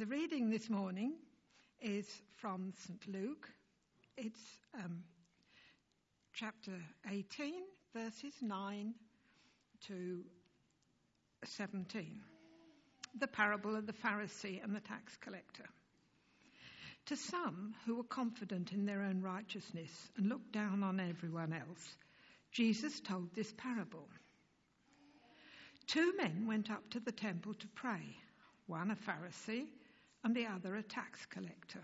The reading this morning is from St. Luke. It's um, chapter 18, verses 9 to 17. The parable of the Pharisee and the tax collector. To some who were confident in their own righteousness and looked down on everyone else, Jesus told this parable. Two men went up to the temple to pray, one a Pharisee and the other a tax collector.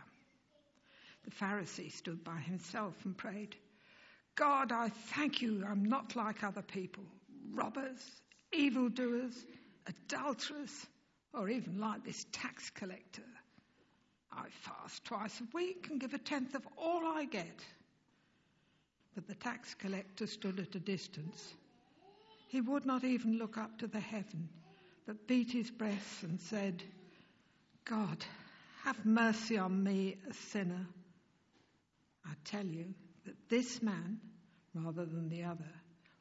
The Pharisee stood by himself and prayed, God, I thank you I'm not like other people, robbers, evildoers, adulterers, or even like this tax collector. I fast twice a week and give a tenth of all I get. But the tax collector stood at a distance. He would not even look up to the heaven, but beat his breast and said, God, have mercy on me, a sinner. I tell you that this man, rather than the other,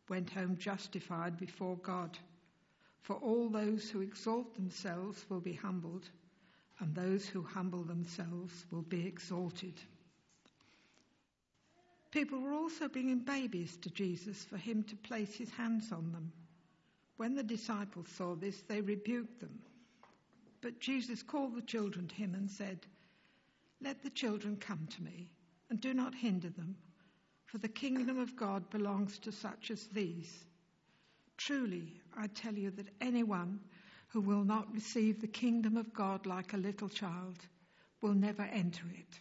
went home justified before God. For all those who exalt themselves will be humbled, and those who humble themselves will be exalted. People were also bringing babies to Jesus for him to place his hands on them. When the disciples saw this, they rebuked them. But Jesus called the children to him and said, Let the children come to me, and do not hinder them, for the kingdom of God belongs to such as these. Truly, I tell you that anyone who will not receive the kingdom of God like a little child will never enter it.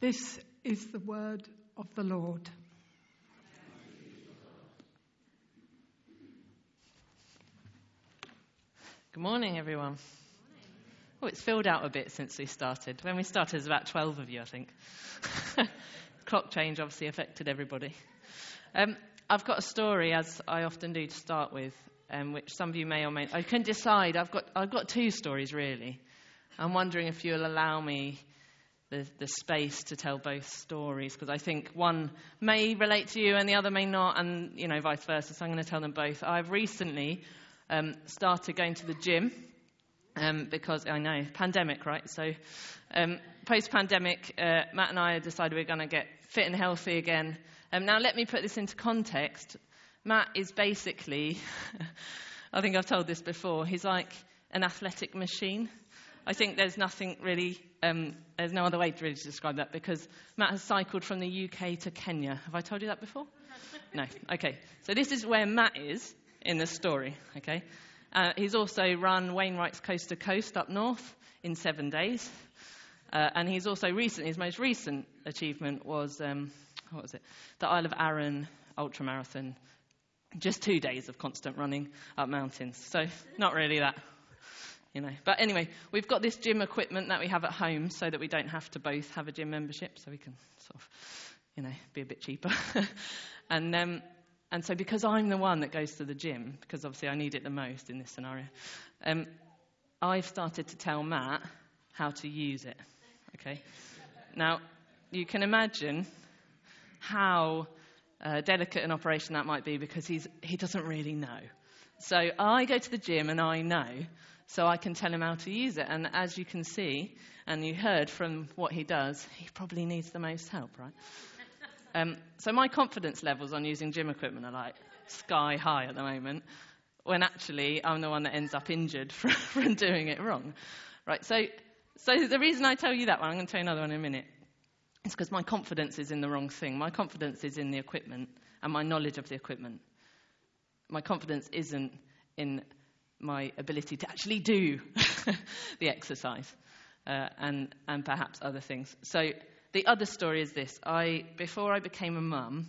This is the word of the Lord. Good morning, everyone. Oh, it's filled out a bit since we started. When we started, there was about 12 of you, I think. Clock change obviously affected everybody. Um, I've got a story, as I often do, to start with, um, which some of you may or may. I can decide. I've got I've got two stories really. I'm wondering if you'll allow me the, the space to tell both stories because I think one may relate to you and the other may not, and you know vice versa. So I'm going to tell them both. I've recently um, started going to the gym um, because I know, pandemic, right? So, um, post pandemic, uh, Matt and I decided we are going to get fit and healthy again. Um, now, let me put this into context. Matt is basically, I think I've told this before, he's like an athletic machine. I think there's nothing really, um, there's no other way to really describe that because Matt has cycled from the UK to Kenya. Have I told you that before? No. Okay. So this is where Matt is in the story, okay? Uh, he's also run Wainwright's Coast to Coast up north in seven days. Uh, and he's also recent, his most recent achievement was, um, what was it? The Isle of Arran Ultra Marathon. Just two days of constant running up mountains. So, not really that, you know. But anyway, we've got this gym equipment that we have at home so that we don't have to both have a gym membership, so we can sort of, you know, be a bit cheaper. and um, and so, because I'm the one that goes to the gym, because obviously I need it the most in this scenario, um, I've started to tell Matt how to use it. Okay? Now, you can imagine how uh, delicate an operation that might be because he's, he doesn't really know. So I go to the gym and I know, so I can tell him how to use it. And as you can see, and you heard from what he does, he probably needs the most help, right? Um, so my confidence levels on using gym equipment are like sky high at the moment, when actually I'm the one that ends up injured from, from doing it wrong. Right, so, so the reason I tell you that one, I'm going to tell you another one in a minute, is because my confidence is in the wrong thing. My confidence is in the equipment and my knowledge of the equipment. My confidence isn't in my ability to actually do the exercise uh, and, and perhaps other things. So the other story is this. I, before I became a mum,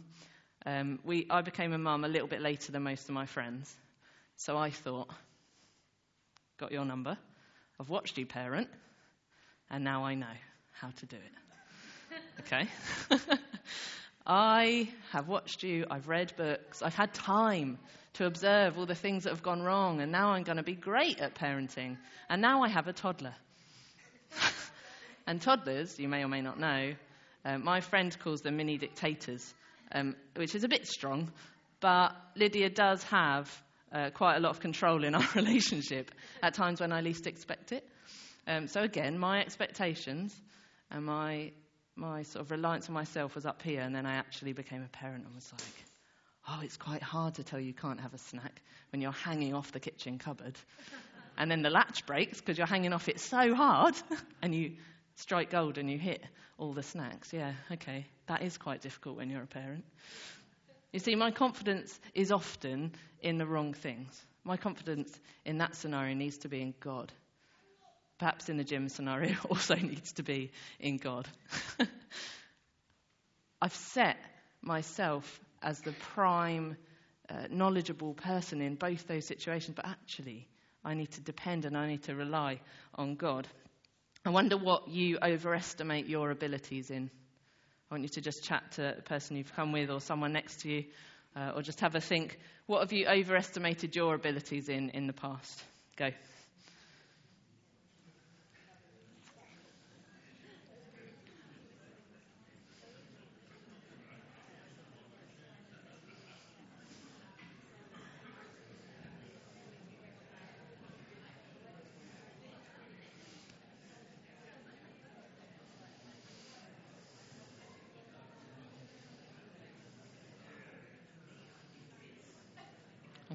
um, we, I became a mum a little bit later than most of my friends. So I thought, got your number. I've watched you parent, and now I know how to do it. Okay? I have watched you, I've read books, I've had time to observe all the things that have gone wrong, and now I'm going to be great at parenting. And now I have a toddler. And toddlers, you may or may not know, uh, my friend calls them mini dictators, um, which is a bit strong, but Lydia does have uh, quite a lot of control in our relationship at times when I least expect it. Um, so again, my expectations and my my sort of reliance on myself was up here, and then I actually became a parent and was like, oh, it's quite hard to tell you can't have a snack when you're hanging off the kitchen cupboard. and then the latch breaks because you're hanging off it so hard, and you strike gold and you hit all the snacks. Yeah, okay, that is quite difficult when you're a parent. You see, my confidence is often in the wrong things. My confidence in that scenario needs to be in God perhaps in the gym scenario, also needs to be in God. I've set myself as the prime, uh, knowledgeable person in both those situations, but actually, I need to depend and I need to rely on God. I wonder what you overestimate your abilities in. I want you to just chat to a person you've come with or someone next to you, uh, or just have a think. What have you overestimated your abilities in in the past? Go.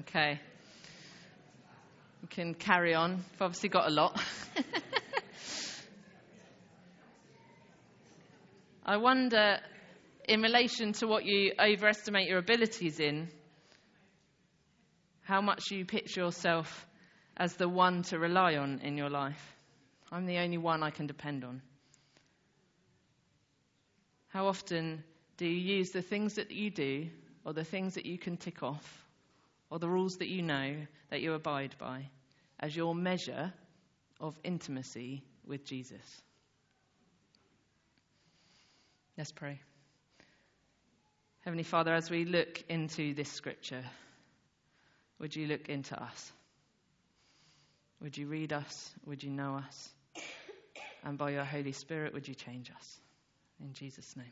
Okay. We can carry on. We've obviously got a lot. I wonder, in relation to what you overestimate your abilities in, how much you picture yourself as the one to rely on in your life. I'm the only one I can depend on. How often do you use the things that you do or the things that you can tick off or the rules that you know that you abide by as your measure of intimacy with Jesus. Let's pray. Heavenly Father, as we look into this scripture, would you look into us? Would you read us? Would you know us? And by your Holy Spirit, would you change us? In Jesus' name.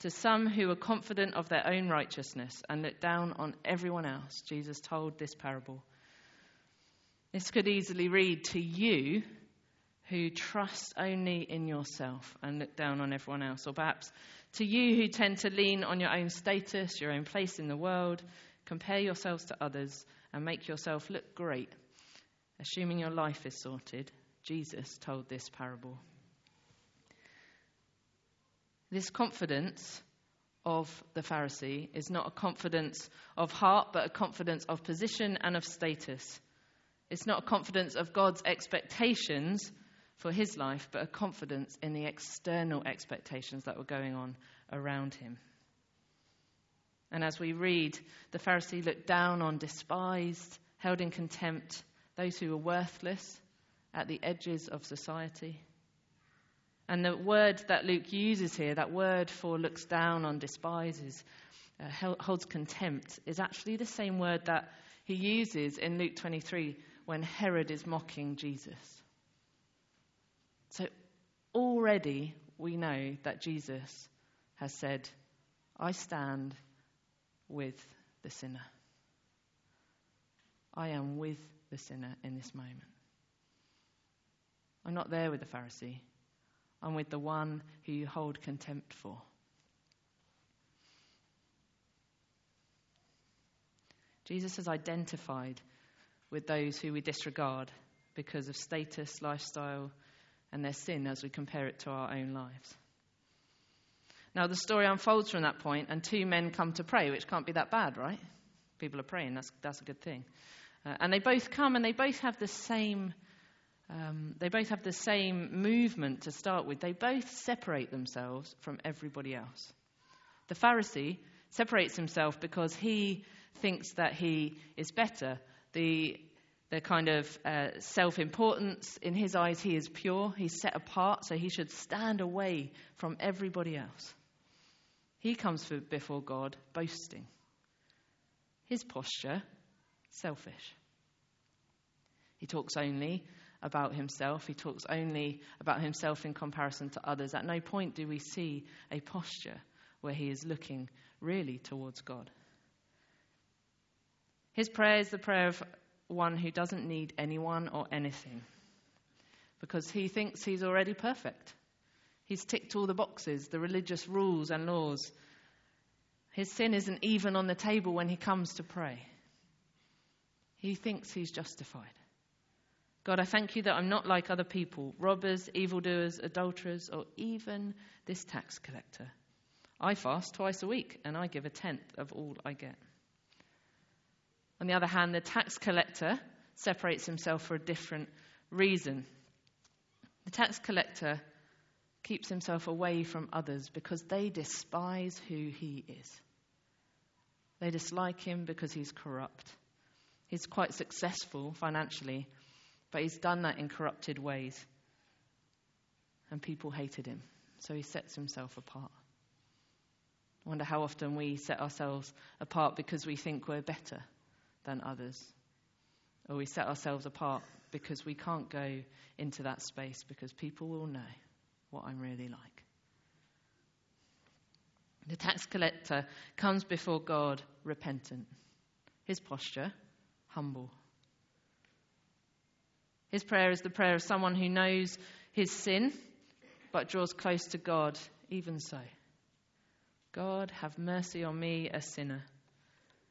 To some who are confident of their own righteousness and look down on everyone else, Jesus told this parable. This could easily read to you who trust only in yourself and look down on everyone else, or perhaps to you who tend to lean on your own status, your own place in the world, compare yourselves to others, and make yourself look great. Assuming your life is sorted, Jesus told this parable. This confidence of the Pharisee is not a confidence of heart, but a confidence of position and of status. It's not a confidence of God's expectations for his life, but a confidence in the external expectations that were going on around him. And as we read, the Pharisee looked down on despised, held in contempt, those who were worthless at the edges of society. And the word that Luke uses here, that word for looks down on, despises, uh, holds contempt, is actually the same word that he uses in Luke 23 when Herod is mocking Jesus. So already we know that Jesus has said, I stand with the sinner. I am with the sinner in this moment. I'm not there with the Pharisee and with the one who you hold contempt for. Jesus has identified with those who we disregard because of status, lifestyle, and their sin as we compare it to our own lives. Now, the story unfolds from that point, and two men come to pray, which can't be that bad, right? People are praying, that's, that's a good thing. Uh, and they both come and they both have the same um, they both have the same movement to start with. They both separate themselves from everybody else. The Pharisee separates himself because he thinks that he is better. The, the kind of uh, self importance, in his eyes, he is pure. He's set apart, so he should stand away from everybody else. He comes for, before God boasting. His posture, selfish. He talks only about himself. He talks only about himself in comparison to others. At no point do we see a posture where he is looking really towards God. His prayer is the prayer of one who doesn't need anyone or anything because he thinks he's already perfect. He's ticked all the boxes, the religious rules and laws. His sin isn't even on the table when he comes to pray. He thinks he's justified. God, I thank you that I'm not like other people robbers, evildoers, adulterers, or even this tax collector. I fast twice a week and I give a tenth of all I get. On the other hand, the tax collector separates himself for a different reason. The tax collector keeps himself away from others because they despise who he is. They dislike him because he's corrupt. He's quite successful financially, but he's done that in corrupted ways. And people hated him, so he sets himself apart. I wonder how often we set ourselves apart because we think we're better than others. Or we set ourselves apart because we can't go into that space because people will know what I'm really like. The tax collector comes before God repentant. His posture, humble. His prayer is the prayer of someone who knows his sin but draws close to God even so. God, have mercy on me, a sinner.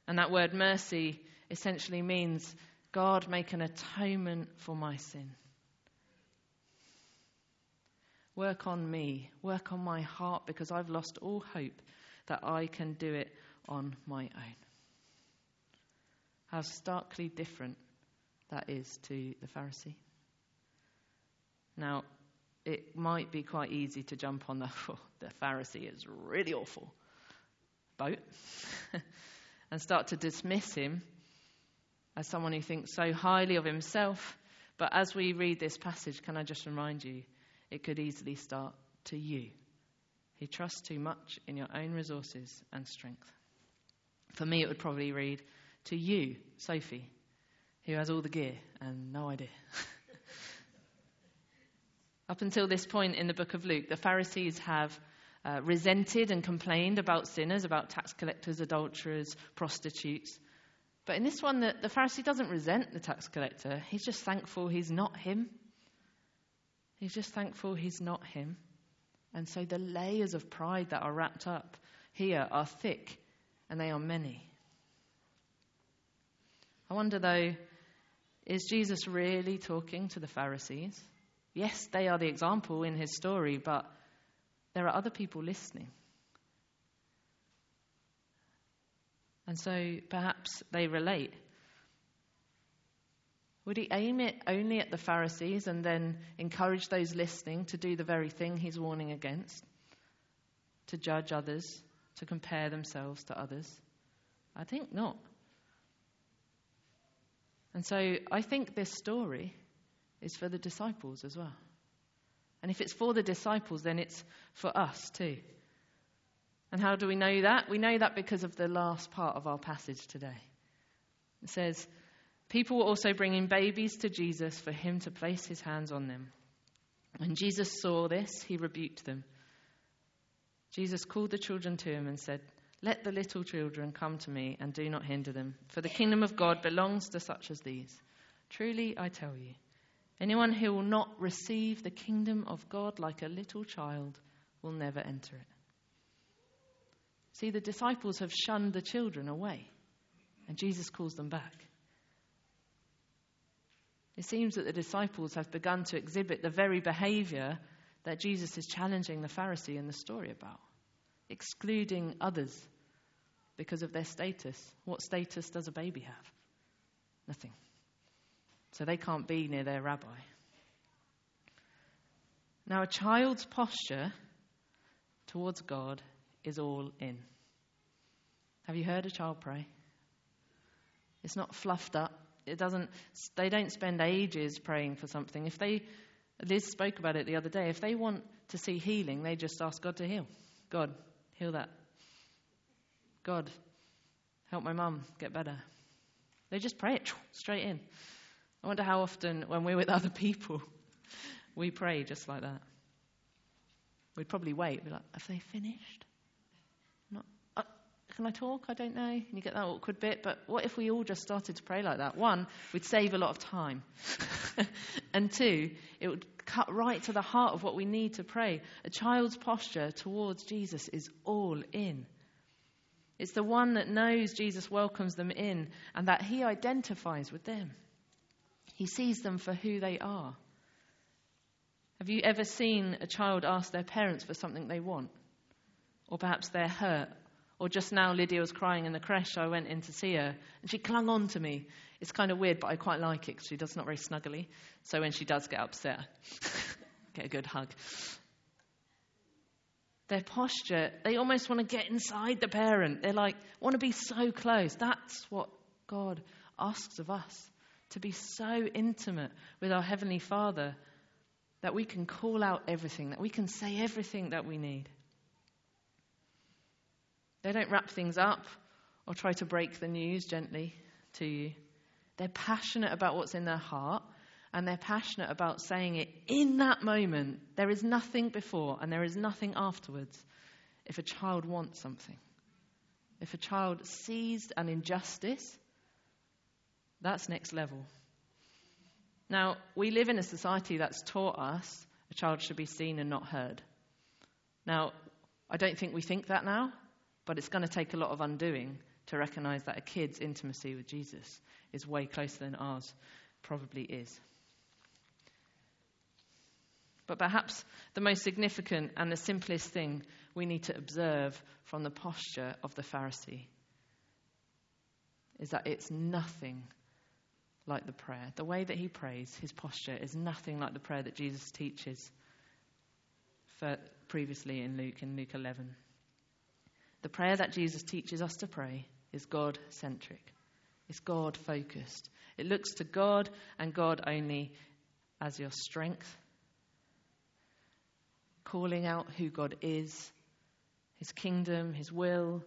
And that word mercy essentially means God, make an atonement for my sin. Work on me, work on my heart, because I've lost all hope that I can do it on my own. How starkly different that is to the Pharisee. Now, it might be quite easy to jump on the, oh, the Pharisee is really awful boat and start to dismiss him as someone who thinks so highly of himself. But as we read this passage, can I just remind you, it could easily start to you. He trusts too much in your own resources and strength. For me, it would probably read, To you, Sophie, who has all the gear and no idea. Up until this point in the book of Luke, the Pharisees have uh, resented and complained about sinners, about tax collectors, adulterers, prostitutes. But in this one, the, the Pharisee doesn't resent the tax collector. He's just thankful he's not him. He's just thankful he's not him. And so the layers of pride that are wrapped up here are thick and they are many. I wonder though, is Jesus really talking to the Pharisees? Yes, they are the example in his story, but there are other people listening. And so perhaps they relate. Would he aim it only at the Pharisees and then encourage those listening to do the very thing he's warning against? To judge others, to compare themselves to others? I think not. And so I think this story is for the disciples as well. And if it's for the disciples, then it's for us too. And how do we know that? We know that because of the last part of our passage today. It says, People were also bringing babies to Jesus for him to place his hands on them. When Jesus saw this, he rebuked them. Jesus called the children to him and said, Let the little children come to me and do not hinder them, for the kingdom of God belongs to such as these. Truly, I tell you, Anyone who will not receive the kingdom of God like a little child will never enter it. See, the disciples have shunned the children away, and Jesus calls them back. It seems that the disciples have begun to exhibit the very behavior that Jesus is challenging the Pharisee in the story about, excluding others because of their status. What status does a baby have? Nothing. So they can't be near their rabbi. Now, a child's posture towards God is all in. Have you heard a child pray? It's not fluffed up. It doesn't, they don't spend ages praying for something. If they, Liz spoke about it the other day, if they want to see healing, they just ask God to heal. God, heal that. God, help my mum get better. They just pray it straight in. I wonder how often, when we're with other people, we pray just like that. We'd probably wait, be like, have they finished? Can I talk? I don't know. And you get that awkward bit. But what if we all just started to pray like that? One, we'd save a lot of time. and two, it would cut right to the heart of what we need to pray. A child's posture towards Jesus is all in. It's the one that knows Jesus welcomes them in and that he identifies with them. He sees them for who they are. Have you ever seen a child ask their parents for something they want? Or perhaps they're hurt? Or just now, Lydia was crying in the creche. I went in to see her and she clung on to me. It's kind of weird, but I quite like it because she does not very snuggly. So when she does get upset, get a good hug. Their posture, they almost want to get inside the parent. They're like, want to be so close. That's what God asks of us to be so intimate with our Heavenly Father that we can call out everything, that we can say everything that we need. They don't wrap things up or try to break the news gently to you. They're passionate about what's in their heart and they're passionate about saying it in that moment. There is nothing before and there is nothing afterwards if a child wants something. If a child sees an injustice, that's next level. Now, we live in a society that's taught us a child should be seen and not heard. Now, I don't think we think that now, but it's going to take a lot of undoing to recognize that a kid's intimacy with Jesus is way closer than ours probably is. But perhaps the most significant and the simplest thing we need to observe from the posture of the Pharisee is that it's nothing like the prayer. The way that he prays, his posture, is nothing like the prayer that Jesus teaches previously in Luke, in Luke 11. The prayer that Jesus teaches us to pray is God centric, it's God focused. It looks to God and God only as your strength, calling out who God is, His kingdom, His will,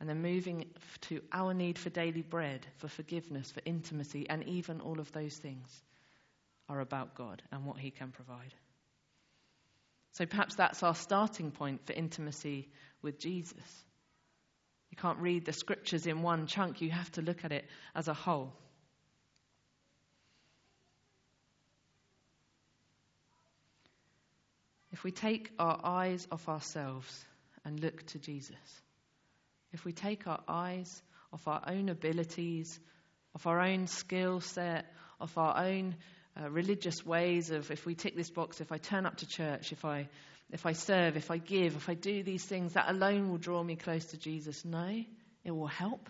and then moving to our need for daily bread, for forgiveness, for intimacy, and even all of those things are about God and what He can provide. So perhaps that's our starting point for intimacy with Jesus. You can't read the scriptures in one chunk, you have to look at it as a whole. If we take our eyes off ourselves and look to Jesus, if we take our eyes off our own abilities, of our own skill set, of our own uh, religious ways of if we tick this box, if I turn up to church, if I, if I serve, if I give, if I do these things, that alone will draw me close to Jesus. No, it will help,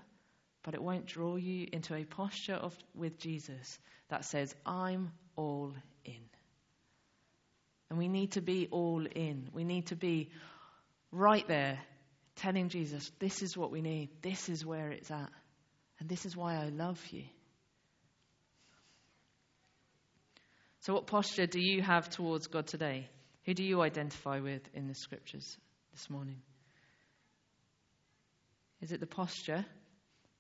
but it won't draw you into a posture of, with Jesus that says, I'm all in. And we need to be all in. We need to be right there telling Jesus, this is what we need, this is where it's at, and this is why I love you. So, what posture do you have towards God today? Who do you identify with in the scriptures this morning? Is it the posture,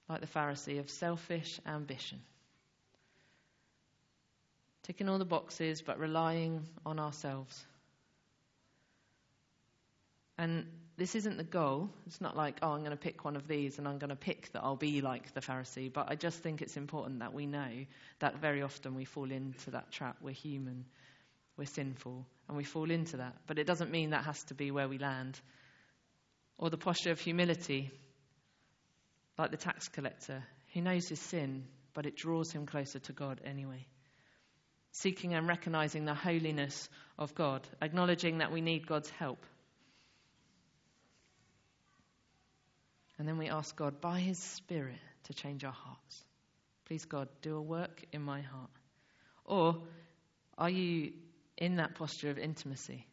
like the Pharisee, of selfish ambition? Ticking all the boxes, but relying on ourselves. And this isn't the goal. It's not like, oh, I'm going to pick one of these and I'm going to pick that I'll be like the Pharisee. But I just think it's important that we know that very often we fall into that trap. We're human, we're sinful, and we fall into that. But it doesn't mean that has to be where we land. Or the posture of humility, like the tax collector. He knows his sin, but it draws him closer to God anyway. Seeking and recognizing the holiness of God, acknowledging that we need God's help And then we ask God, by His Spirit, to change our hearts. Please, God, do a work in my heart. Or are you in that posture of intimacy?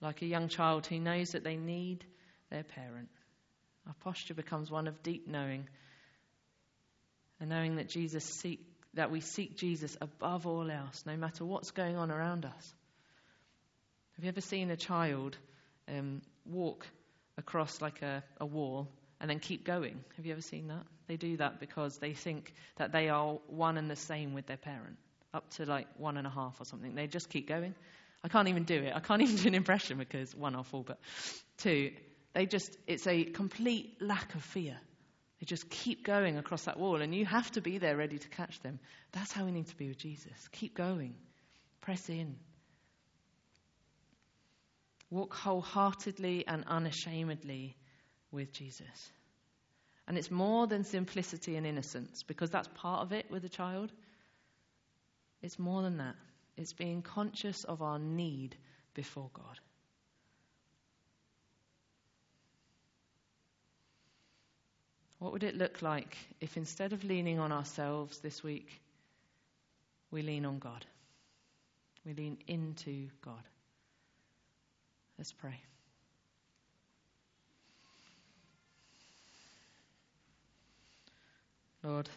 Like a young child who knows that they need their parent. Our posture becomes one of deep knowing and knowing that Jesus seek, that we seek Jesus above all else, no matter what's going on around us. Have you ever seen a child um, walk across like a, a wall and then keep going. Have you ever seen that? They do that because they think that they are one and the same with their parent, up to like one and a half or something. They just keep going. I can't even do it. I can't even do an impression because one, I'll fall, but two, They just, it's a complete lack of fear. They just keep going across that wall, and you have to be there ready to catch them. That's how we need to be with Jesus. Keep going, press in. Walk wholeheartedly and unashamedly with Jesus. And it's more than simplicity and innocence, because that's part of it with a child. It's more than that. It's being conscious of our need before God. What would it look like if instead of leaning on ourselves this week, we lean on God? We lean into God. Let's pray. Lord,